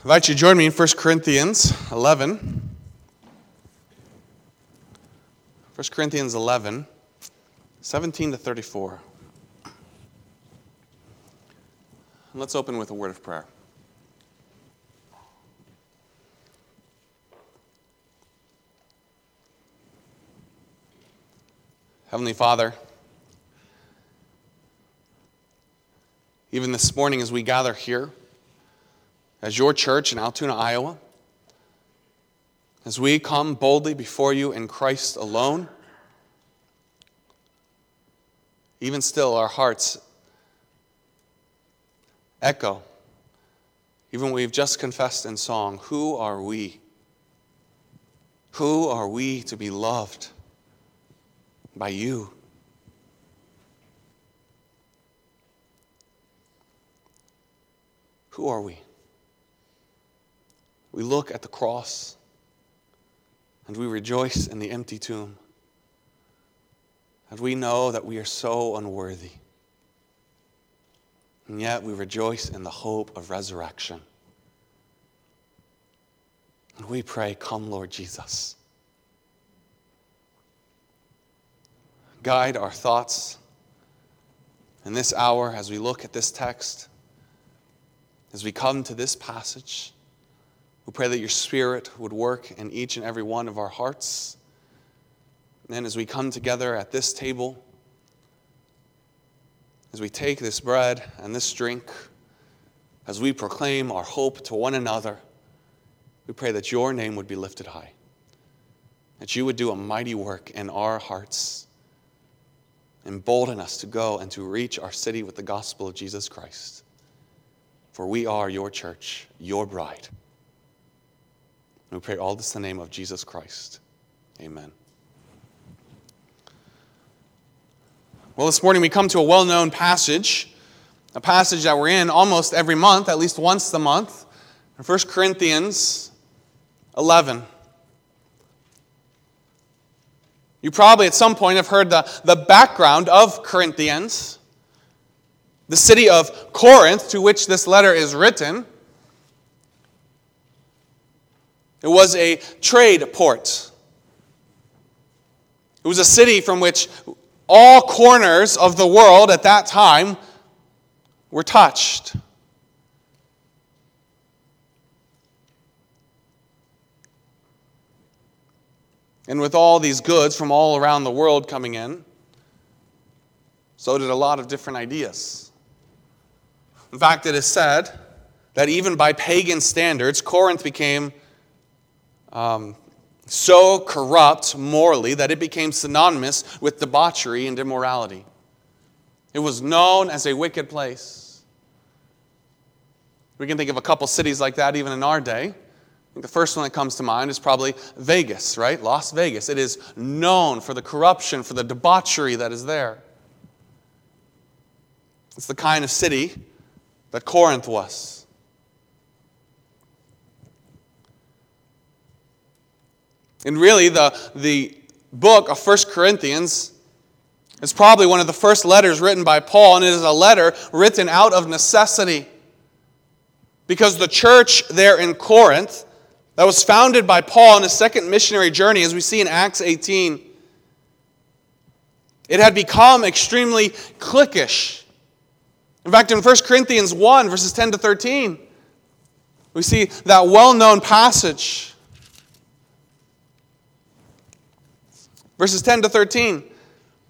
I invite you to join me in 1 Corinthians 11. 1 Corinthians 11, 17 to 34. And let's open with a word of prayer. Heavenly Father, even this morning as we gather here, as your church in Altoona, Iowa, as we come boldly before you in Christ alone, even still our hearts echo, even we've just confessed in song, who are we? Who are we to be loved by you? Who are we? We look at the cross and we rejoice in the empty tomb. And we know that we are so unworthy. And yet we rejoice in the hope of resurrection. And we pray, Come, Lord Jesus. Guide our thoughts in this hour as we look at this text, as we come to this passage. We pray that your Spirit would work in each and every one of our hearts. And as we come together at this table, as we take this bread and this drink, as we proclaim our hope to one another, we pray that your name would be lifted high, that you would do a mighty work in our hearts, embolden us to go and to reach our city with the gospel of Jesus Christ. For we are your church, your bride. And we pray all this in the name of Jesus Christ. Amen. Well, this morning we come to a well known passage, a passage that we're in almost every month, at least once a month, in 1 Corinthians 11. You probably at some point have heard the, the background of Corinthians, the city of Corinth to which this letter is written. It was a trade port. It was a city from which all corners of the world at that time were touched. And with all these goods from all around the world coming in, so did a lot of different ideas. In fact, it is said that even by pagan standards, Corinth became um, so corrupt morally that it became synonymous with debauchery and immorality. It was known as a wicked place. We can think of a couple cities like that even in our day. the first one that comes to mind is probably Vegas, right? Las Vegas. It is known for the corruption, for the debauchery that is there. It's the kind of city that Corinth was. And really, the, the book of First Corinthians is probably one of the first letters written by Paul, and it is a letter written out of necessity. Because the church there in Corinth, that was founded by Paul on his second missionary journey, as we see in Acts 18, it had become extremely cliquish. In fact, in 1 Corinthians 1, verses 10 to 13, we see that well known passage Verses 10 to 13.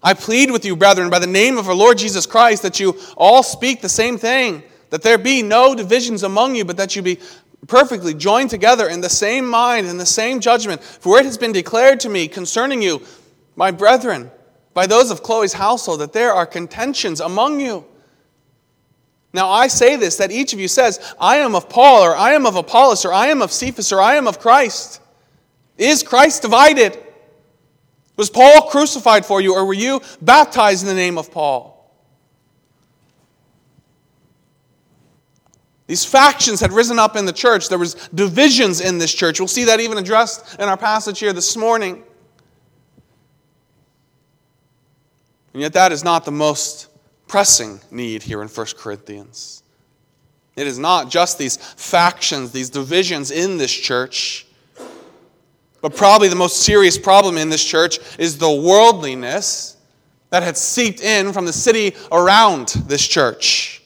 I plead with you, brethren, by the name of our Lord Jesus Christ, that you all speak the same thing, that there be no divisions among you, but that you be perfectly joined together in the same mind and the same judgment. For it has been declared to me concerning you, my brethren, by those of Chloe's household, that there are contentions among you. Now I say this, that each of you says, I am of Paul, or I am of Apollos, or I am of Cephas, or I am of Christ. Is Christ divided? Was Paul crucified for you, or were you baptized in the name of Paul? These factions had risen up in the church. There was divisions in this church. We'll see that even addressed in our passage here this morning. And yet that is not the most pressing need here in 1 Corinthians. It is not just these factions, these divisions in this church. But probably the most serious problem in this church is the worldliness that had seeped in from the city around this church.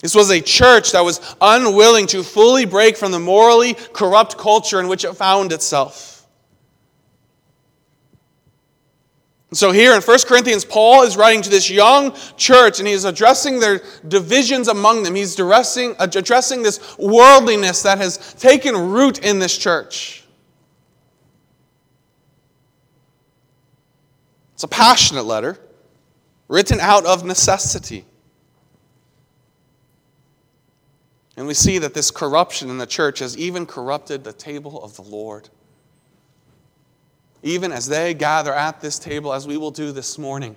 This was a church that was unwilling to fully break from the morally corrupt culture in which it found itself. So, here in 1 Corinthians, Paul is writing to this young church and he is addressing their divisions among them. He's addressing, uh, addressing this worldliness that has taken root in this church. It's a passionate letter written out of necessity. And we see that this corruption in the church has even corrupted the table of the Lord even as they gather at this table, as we will do this morning,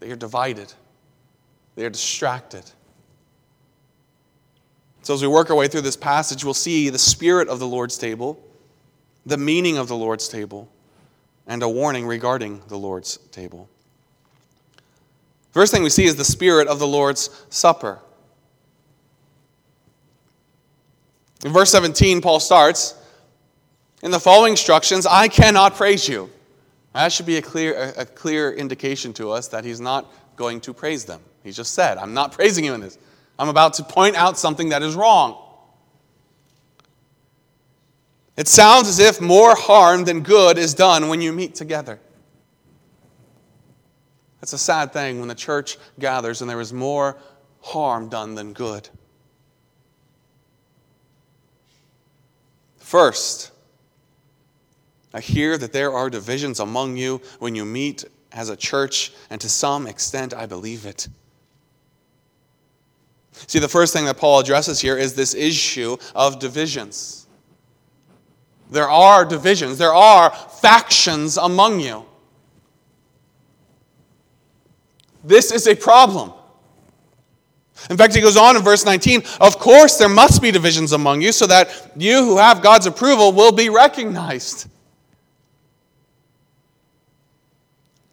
they are divided, they are distracted. So, as we work our way through this passage, we'll see the spirit of the Lord's table, the meaning of the Lord's table, and a warning regarding the Lord's table. First thing we see is the spirit of the Lord's supper. In verse 17, Paul starts in the following instructions, I cannot praise you. That should be a clear, a clear indication to us that he's not going to praise them. He just said, I'm not praising you in this. I'm about to point out something that is wrong. It sounds as if more harm than good is done when you meet together. That's a sad thing when the church gathers and there is more harm done than good. First, I hear that there are divisions among you when you meet as a church, and to some extent, I believe it. See, the first thing that Paul addresses here is this issue of divisions. There are divisions, there are factions among you. This is a problem. In fact, he goes on in verse 19 Of course, there must be divisions among you, so that you who have God's approval will be recognized.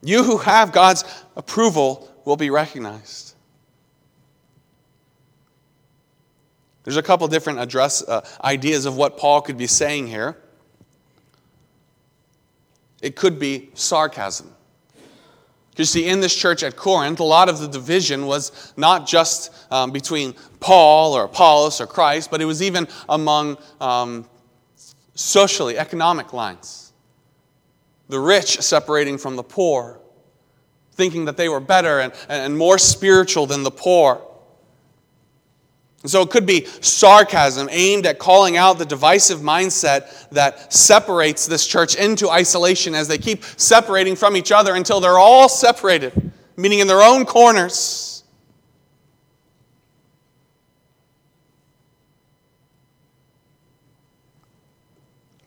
You who have God's approval will be recognized. There's a couple different address uh, ideas of what Paul could be saying here. It could be sarcasm. You see, in this church at Corinth, a lot of the division was not just um, between Paul or Apollos or Christ, but it was even among um, socially, economic lines the rich separating from the poor, thinking that they were better and, and more spiritual than the poor. And so it could be sarcasm aimed at calling out the divisive mindset that separates this church into isolation as they keep separating from each other until they're all separated, meaning in their own corners.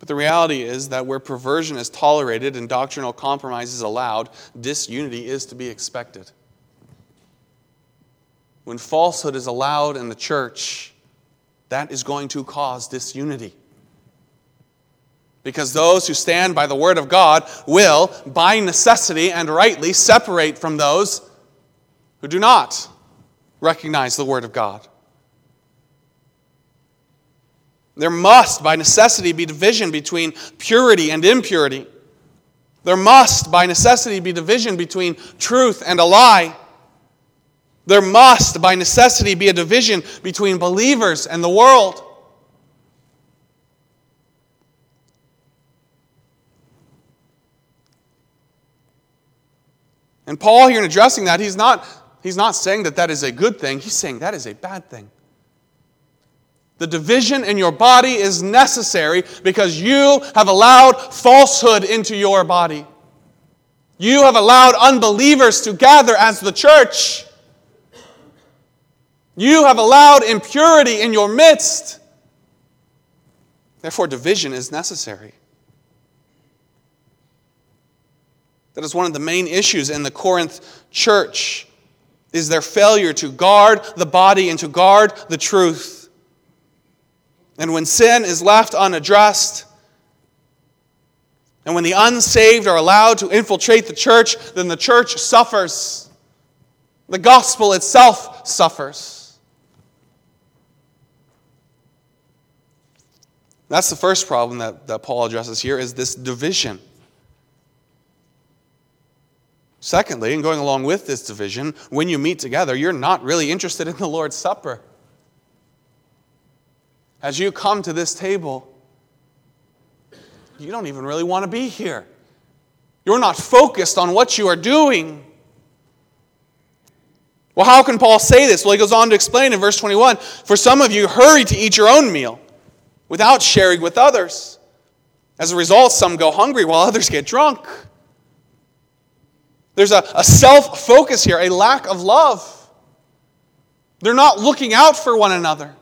But the reality is that where perversion is tolerated and doctrinal compromise is allowed, disunity is to be expected. When falsehood is allowed in the church, that is going to cause disunity. Because those who stand by the Word of God will, by necessity and rightly, separate from those who do not recognize the Word of God. There must, by necessity, be division between purity and impurity. There must, by necessity, be division between truth and a lie. There must, by necessity, be a division between believers and the world. And Paul, here in addressing that, he's not, he's not saying that that is a good thing, he's saying that is a bad thing. The division in your body is necessary because you have allowed falsehood into your body. You have allowed unbelievers to gather as the church. You have allowed impurity in your midst. Therefore, division is necessary. That is one of the main issues in the Corinth church is their failure to guard the body and to guard the truth. And when sin is left unaddressed, and when the unsaved are allowed to infiltrate the church, then the church suffers. The gospel itself suffers. That's the first problem that, that Paul addresses here is this division. Secondly, and going along with this division, when you meet together, you're not really interested in the Lord's Supper. As you come to this table, you don't even really want to be here. You're not focused on what you are doing. Well, how can Paul say this? Well, he goes on to explain in verse 21 For some of you hurry to eat your own meal without sharing with others. As a result, some go hungry while others get drunk. There's a, a self focus here, a lack of love. They're not looking out for one another.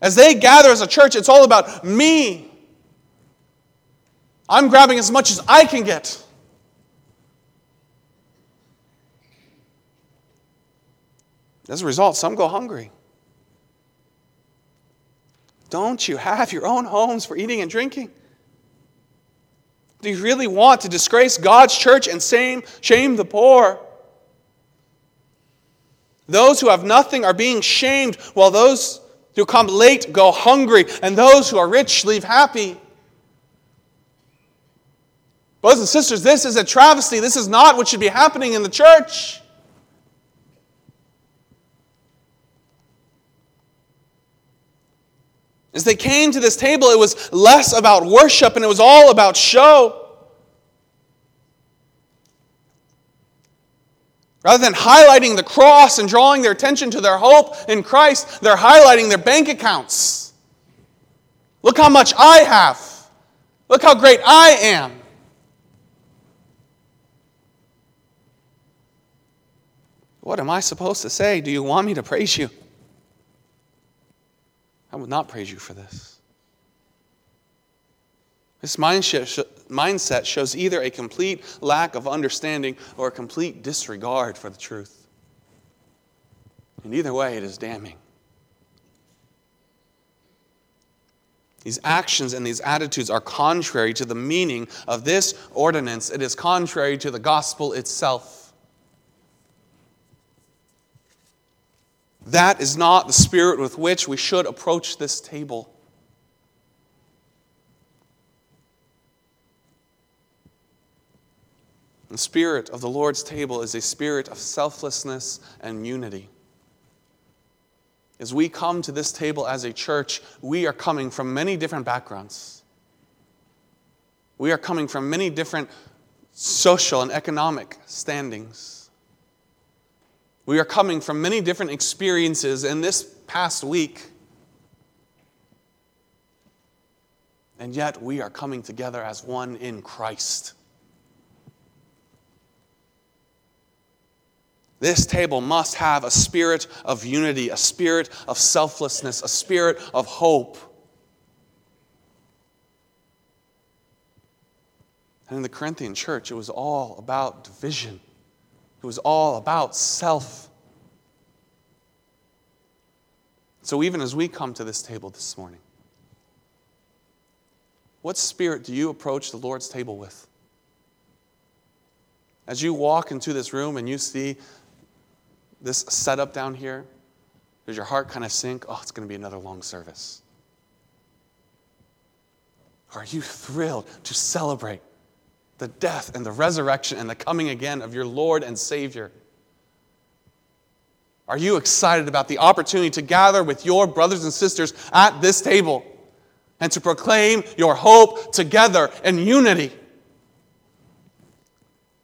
As they gather as a church, it's all about me. I'm grabbing as much as I can get. As a result, some go hungry. Don't you have your own homes for eating and drinking? Do you really want to disgrace God's church and shame, shame the poor? Those who have nothing are being shamed, while those who come late go hungry, and those who are rich leave happy. Brothers and sisters, this is a travesty. This is not what should be happening in the church. As they came to this table, it was less about worship and it was all about show. Rather than highlighting the cross and drawing their attention to their hope in Christ, they're highlighting their bank accounts. Look how much I have. Look how great I am. What am I supposed to say? Do you want me to praise you? I would not praise you for this. This mindset shows either a complete lack of understanding or a complete disregard for the truth. And either way, it is damning. These actions and these attitudes are contrary to the meaning of this ordinance. It is contrary to the gospel itself. That is not the spirit with which we should approach this table. The spirit of the Lord's table is a spirit of selflessness and unity. As we come to this table as a church, we are coming from many different backgrounds. We are coming from many different social and economic standings. We are coming from many different experiences in this past week. And yet we are coming together as one in Christ. This table must have a spirit of unity, a spirit of selflessness, a spirit of hope. And in the Corinthian church, it was all about division. It was all about self. So, even as we come to this table this morning, what spirit do you approach the Lord's table with? As you walk into this room and you see this setup down here, does your heart kind of sink? Oh, it's going to be another long service. Are you thrilled to celebrate the death and the resurrection and the coming again of your Lord and Savior? Are you excited about the opportunity to gather with your brothers and sisters at this table and to proclaim your hope together in unity?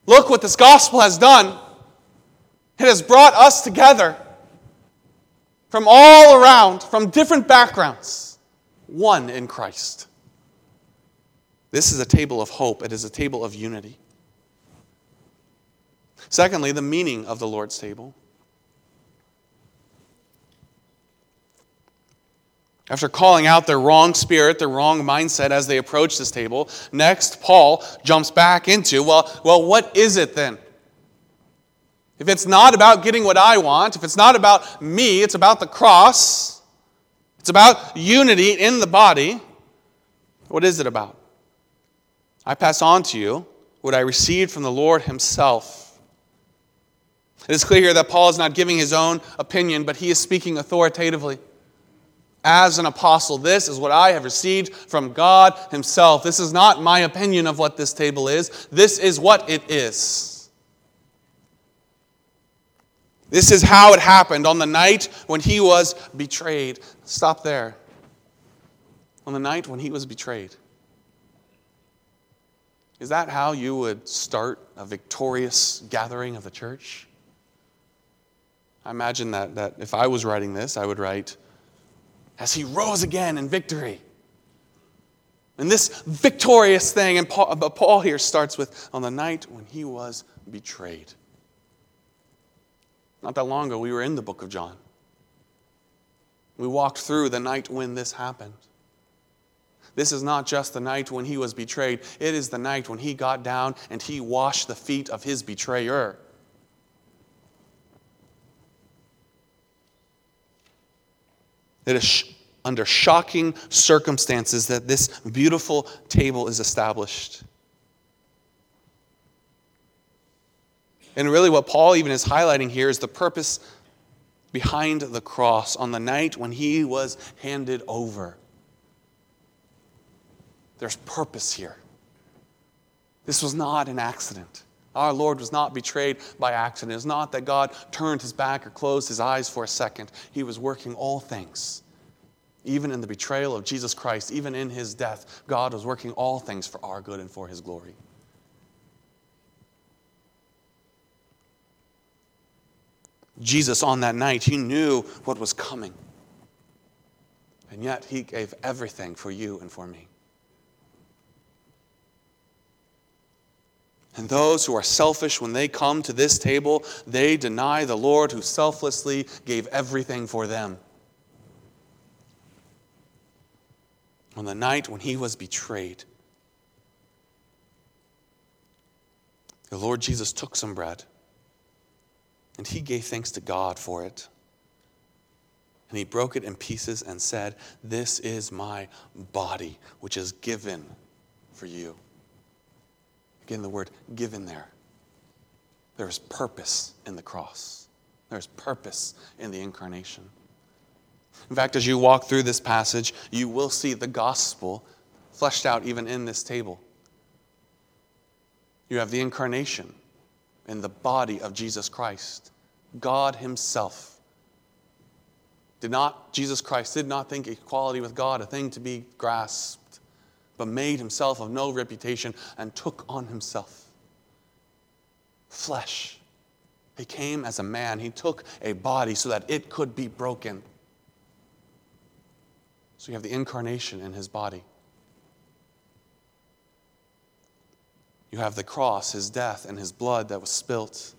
Look what this gospel has done. It has brought us together from all around, from different backgrounds, one in Christ. This is a table of hope, it is a table of unity. Secondly, the meaning of the Lord's table. After calling out their wrong spirit, their wrong mindset as they approach this table, next Paul jumps back into, well, well, what is it then? If it's not about getting what I want, if it's not about me, it's about the cross, it's about unity in the body, what is it about? I pass on to you what I received from the Lord Himself. It is clear here that Paul is not giving his own opinion, but he is speaking authoritatively. As an apostle, this is what I have received from God Himself. This is not my opinion of what this table is, this is what it is. This is how it happened on the night when he was betrayed. Stop there. On the night when he was betrayed. Is that how you would start a victorious gathering of the church? I imagine that, that if I was writing this, I would write, as he rose again in victory. And this victorious thing, and Paul, Paul here starts with on the night when he was betrayed. Not that long ago, we were in the book of John. We walked through the night when this happened. This is not just the night when he was betrayed, it is the night when he got down and he washed the feet of his betrayer. It is under shocking circumstances that this beautiful table is established. And really, what Paul even is highlighting here is the purpose behind the cross on the night when he was handed over. There's purpose here. This was not an accident. Our Lord was not betrayed by accident. It is not that God turned his back or closed his eyes for a second. He was working all things. Even in the betrayal of Jesus Christ, even in his death, God was working all things for our good and for his glory. Jesus, on that night, he knew what was coming. And yet, he gave everything for you and for me. And those who are selfish, when they come to this table, they deny the Lord who selflessly gave everything for them. On the night when he was betrayed, the Lord Jesus took some bread and he gave thanks to God for it. And he broke it in pieces and said, This is my body, which is given for you. Again, the word given there. There is purpose in the cross, there's purpose in the incarnation. In fact, as you walk through this passage, you will see the gospel fleshed out even in this table. You have the incarnation in the body of Jesus Christ, God Himself. Did not, Jesus Christ did not think equality with God a thing to be grasped but made himself of no reputation and took on himself flesh. He came as a man. He took a body so that it could be broken. So you have the incarnation in his body. You have the cross, his death, and his blood that was spilt.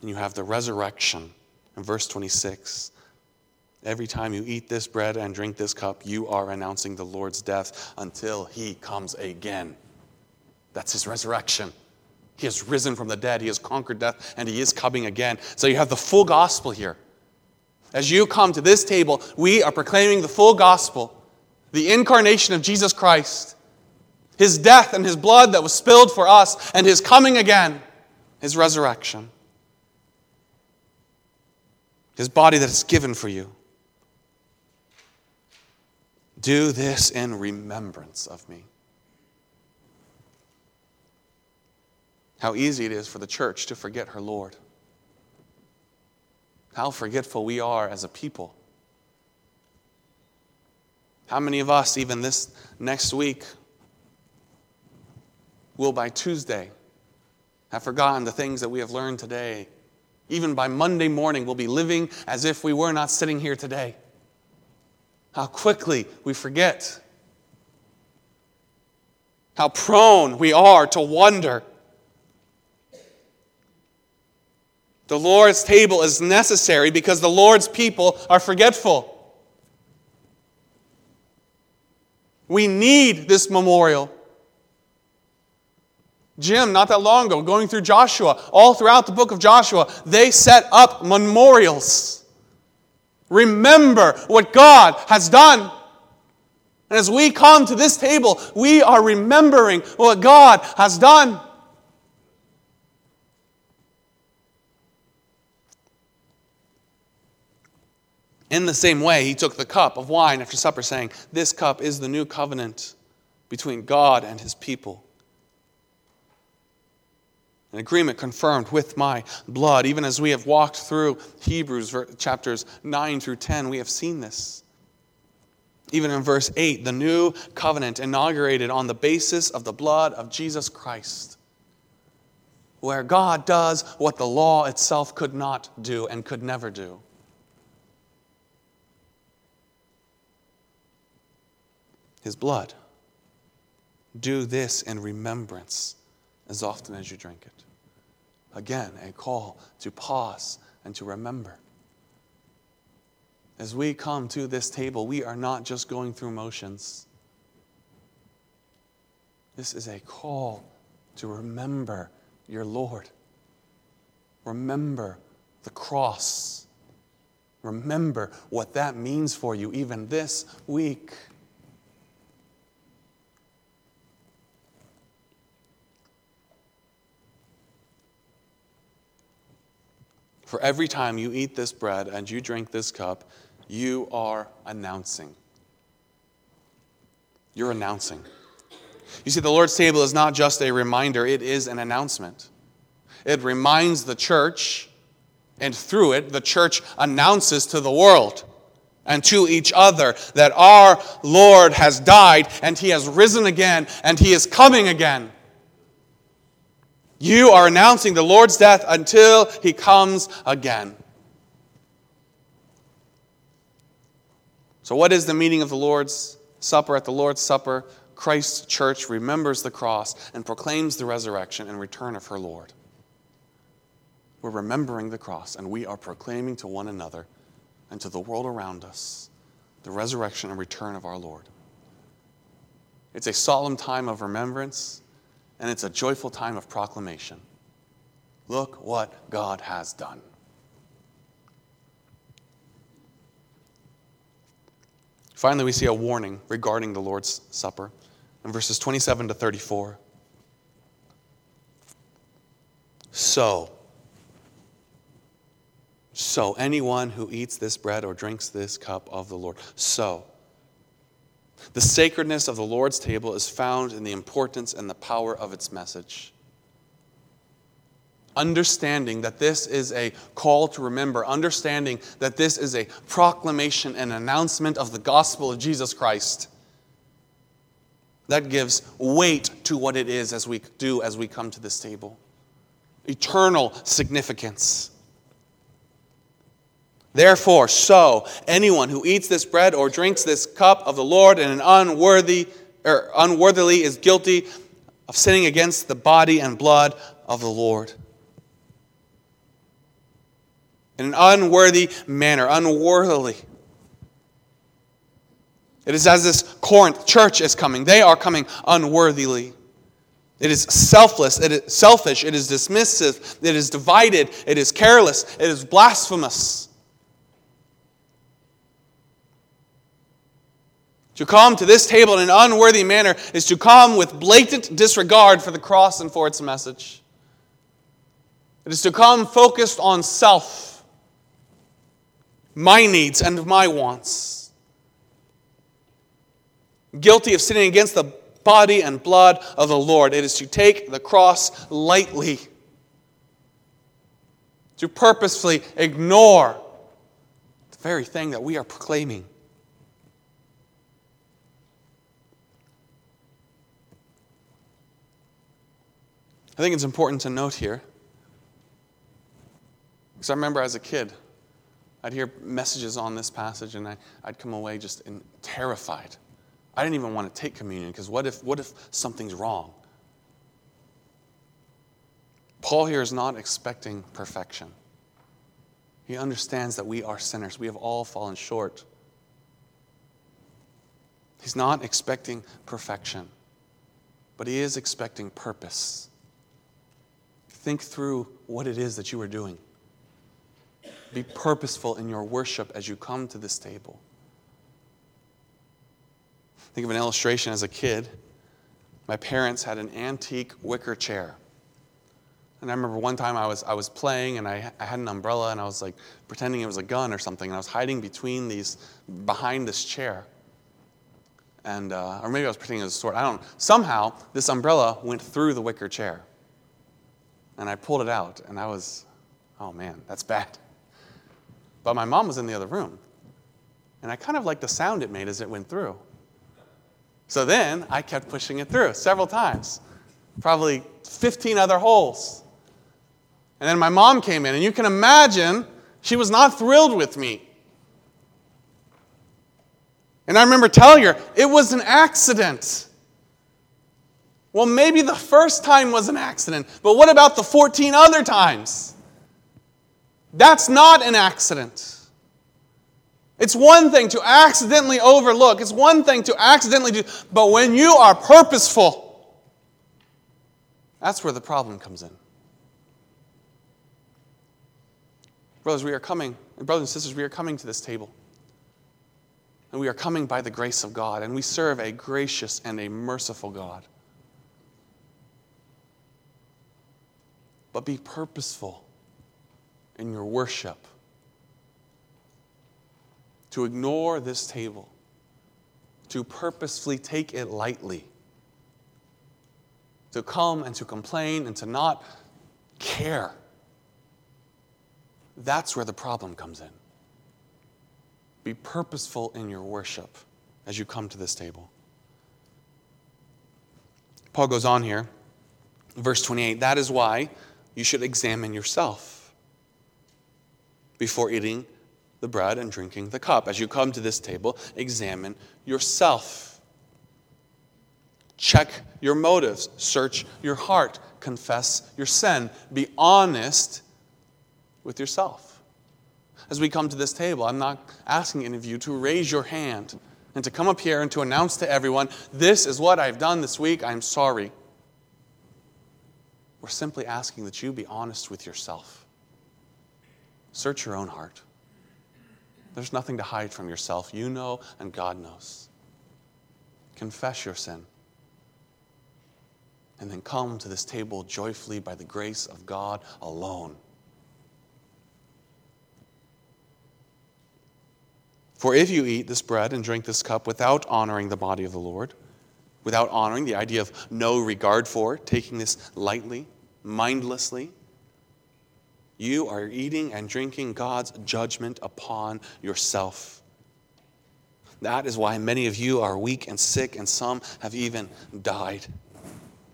And you have the resurrection in verse 26. Every time you eat this bread and drink this cup, you are announcing the Lord's death until he comes again. That's his resurrection. He has risen from the dead, he has conquered death, and he is coming again. So you have the full gospel here. As you come to this table, we are proclaiming the full gospel, the incarnation of Jesus Christ, his death and his blood that was spilled for us, and his coming again, his resurrection, his body that is given for you. Do this in remembrance of me. How easy it is for the church to forget her Lord. How forgetful we are as a people. How many of us, even this next week, will by Tuesday have forgotten the things that we have learned today? Even by Monday morning, we'll be living as if we were not sitting here today how quickly we forget, how prone we are to wonder. The Lord's table is necessary because the Lord's people are forgetful. We need this memorial. Jim, not that long ago, going through Joshua, all throughout the book of Joshua, they set up memorials. Remember what God has done. And as we come to this table, we are remembering what God has done. In the same way, he took the cup of wine after supper, saying, This cup is the new covenant between God and his people an agreement confirmed with my blood. Even as we have walked through Hebrews chapters 9 through 10, we have seen this. Even in verse 8, the new covenant inaugurated on the basis of the blood of Jesus Christ, where God does what the law itself could not do and could never do. His blood. Do this in remembrance as often as you drink it. Again, a call to pause and to remember. As we come to this table, we are not just going through motions. This is a call to remember your Lord. Remember the cross. Remember what that means for you even this week. For every time you eat this bread and you drink this cup, you are announcing. You're announcing. You see, the Lord's table is not just a reminder, it is an announcement. It reminds the church, and through it, the church announces to the world and to each other that our Lord has died and he has risen again and he is coming again. You are announcing the Lord's death until he comes again. So, what is the meaning of the Lord's Supper? At the Lord's Supper, Christ's church remembers the cross and proclaims the resurrection and return of her Lord. We're remembering the cross and we are proclaiming to one another and to the world around us the resurrection and return of our Lord. It's a solemn time of remembrance and it's a joyful time of proclamation. Look what God has done. Finally, we see a warning regarding the Lord's Supper in verses 27 to 34. So, so anyone who eats this bread or drinks this cup of the Lord, so the sacredness of the Lord's table is found in the importance and the power of its message. Understanding that this is a call to remember, understanding that this is a proclamation and announcement of the gospel of Jesus Christ. That gives weight to what it is as we do as we come to this table. Eternal significance. Therefore, so anyone who eats this bread or drinks this cup of the Lord in an unworthy or unworthily is guilty of sinning against the body and blood of the Lord. In an unworthy manner, unworthily. It is as this Corinth church is coming. They are coming unworthily. It is selfless, it is selfish, it is dismissive, it is divided, it is careless, it is blasphemous. To come to this table in an unworthy manner is to come with blatant disregard for the cross and for its message. It is to come focused on self, my needs and my wants. Guilty of sinning against the body and blood of the Lord. It is to take the cross lightly, to purposefully ignore the very thing that we are proclaiming. I think it's important to note here, because I remember as a kid, I'd hear messages on this passage and I, would come away just in, terrified. I didn't even want to take communion because what if, what if something's wrong? Paul here is not expecting perfection. He understands that we are sinners. We have all fallen short. He's not expecting perfection, but he is expecting purpose. Think through what it is that you are doing. Be purposeful in your worship as you come to this table. Think of an illustration as a kid. My parents had an antique wicker chair. And I remember one time I was, I was playing and I, I had an umbrella and I was like pretending it was a gun or something. And I was hiding between these, behind this chair. And, uh, or maybe I was pretending it was a sword. I don't know. Somehow, this umbrella went through the wicker chair. And I pulled it out and I was, oh man, that's bad. But my mom was in the other room. And I kind of liked the sound it made as it went through. So then I kept pushing it through several times, probably 15 other holes. And then my mom came in, and you can imagine she was not thrilled with me. And I remember telling her, it was an accident. Well, maybe the first time was an accident, but what about the 14 other times? That's not an accident. It's one thing to accidentally overlook, it's one thing to accidentally do, but when you are purposeful, that's where the problem comes in. Brothers, we are coming, and brothers and sisters, we are coming to this table. And we are coming by the grace of God, and we serve a gracious and a merciful God. But be purposeful in your worship. To ignore this table, to purposefully take it lightly, to come and to complain and to not care that's where the problem comes in. Be purposeful in your worship as you come to this table. Paul goes on here, verse 28 that is why you should examine yourself before eating the bread and drinking the cup. As you come to this table, examine yourself. Check your motives, search your heart, confess your sin, be honest with yourself. As we come to this table, I'm not asking any of you to raise your hand and to come up here and to announce to everyone, This is what I've done this week, I'm sorry. We're simply asking that you be honest with yourself. Search your own heart. There's nothing to hide from yourself. You know, and God knows. Confess your sin. And then come to this table joyfully by the grace of God alone. For if you eat this bread and drink this cup without honoring the body of the Lord, without honoring the idea of no regard for, taking this lightly, mindlessly, you are eating and drinking God's judgment upon yourself. That is why many of you are weak and sick, and some have even died.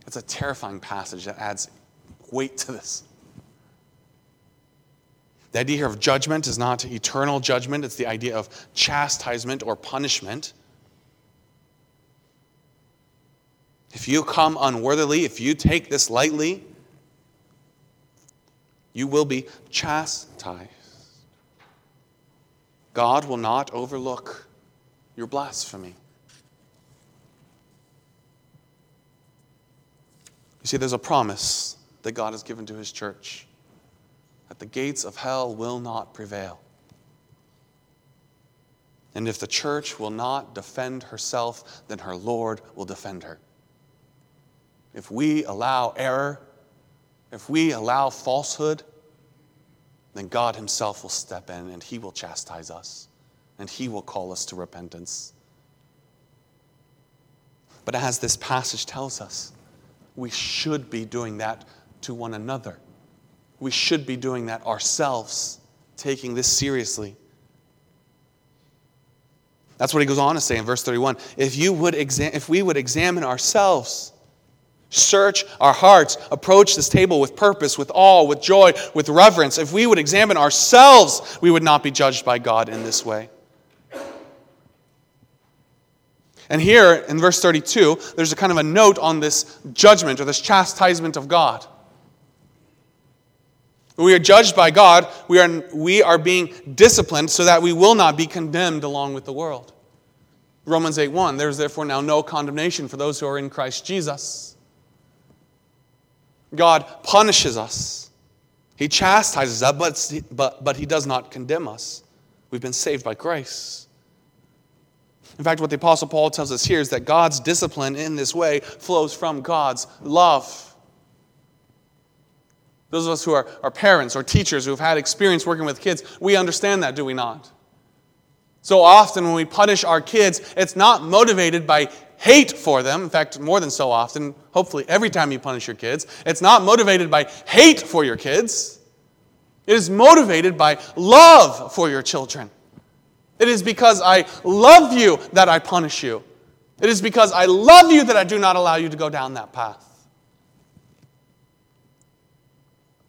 It's a terrifying passage that adds weight to this. The idea here of judgment is not eternal judgment, it's the idea of chastisement or punishment. If you come unworthily, if you take this lightly, you will be chastised. God will not overlook your blasphemy. You see, there's a promise that God has given to his church that the gates of hell will not prevail. And if the church will not defend herself, then her Lord will defend her. If we allow error, if we allow falsehood, then God Himself will step in and He will chastise us and He will call us to repentance. But as this passage tells us, we should be doing that to one another we should be doing that ourselves, taking this seriously. That's what he goes on to say in verse 31. If, you would exa- if we would examine ourselves, search our hearts, approach this table with purpose, with awe, with joy, with reverence, if we would examine ourselves, we would not be judged by God in this way. And here in verse 32, there's a kind of a note on this judgment or this chastisement of God. We are judged by God. We are, we are being disciplined so that we will not be condemned along with the world. Romans 8 1 There's therefore now no condemnation for those who are in Christ Jesus. God punishes us, He chastises us, but, but, but He does not condemn us. We've been saved by grace. In fact, what the Apostle Paul tells us here is that God's discipline in this way flows from God's love. Those of us who are, are parents or teachers who have had experience working with kids, we understand that, do we not? So often when we punish our kids, it's not motivated by hate for them. In fact, more than so often, hopefully every time you punish your kids, it's not motivated by hate for your kids. It is motivated by love for your children. It is because I love you that I punish you. It is because I love you that I do not allow you to go down that path.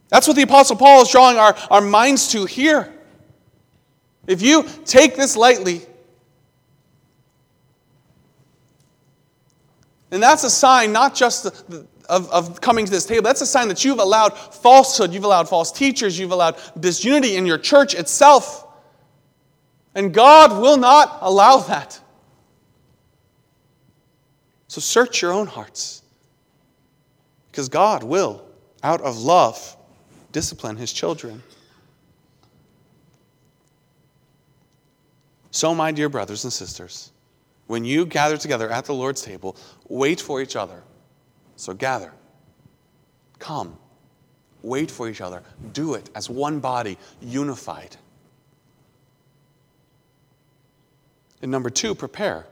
That's what the Apostle Paul is drawing our, our minds to here. If you take this lightly, and that's a sign not just the, of, of coming to this table, that's a sign that you've allowed falsehood, you've allowed false teachers, you've allowed disunity in your church itself. And God will not allow that. So search your own hearts. Because God will, out of love, discipline his children. So, my dear brothers and sisters, when you gather together at the Lord's table, wait for each other. So, gather. Come. Wait for each other. Do it as one body, unified. And number two, prepare.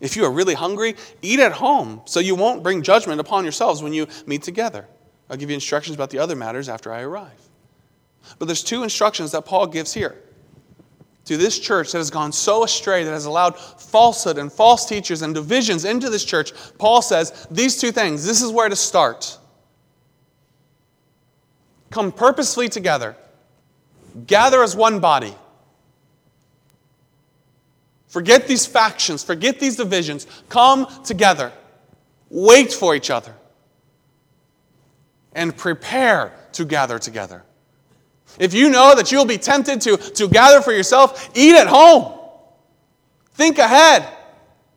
If you are really hungry, eat at home so you won't bring judgment upon yourselves when you meet together. I'll give you instructions about the other matters after I arrive. But there's two instructions that Paul gives here to this church that has gone so astray, that has allowed falsehood and false teachers and divisions into this church. Paul says these two things this is where to start. Come purposefully together, gather as one body. Forget these factions, forget these divisions. Come together, wait for each other and prepare to gather together. If you know that you'll be tempted to, to gather for yourself, eat at home. Think ahead.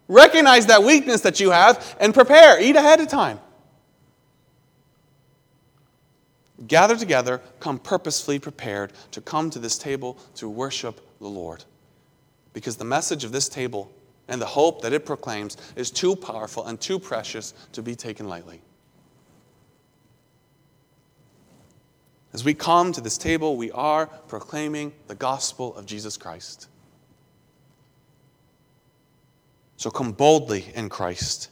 Recognize that weakness that you have and prepare. Eat ahead of time. Gather together, come purposefully prepared to come to this table to worship the Lord. Because the message of this table and the hope that it proclaims is too powerful and too precious to be taken lightly. As we come to this table, we are proclaiming the gospel of Jesus Christ. So come boldly in Christ.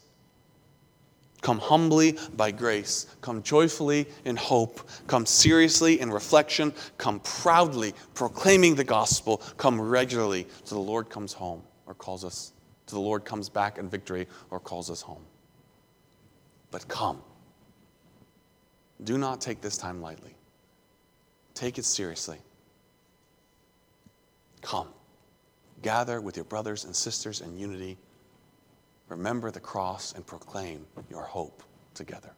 Come humbly by grace. Come joyfully in hope. Come seriously in reflection. Come proudly proclaiming the gospel. Come regularly till the Lord comes home or calls us, till the Lord comes back in victory or calls us home. But come. Do not take this time lightly. Take it seriously. Come. Gather with your brothers and sisters in unity. Remember the cross and proclaim your hope together.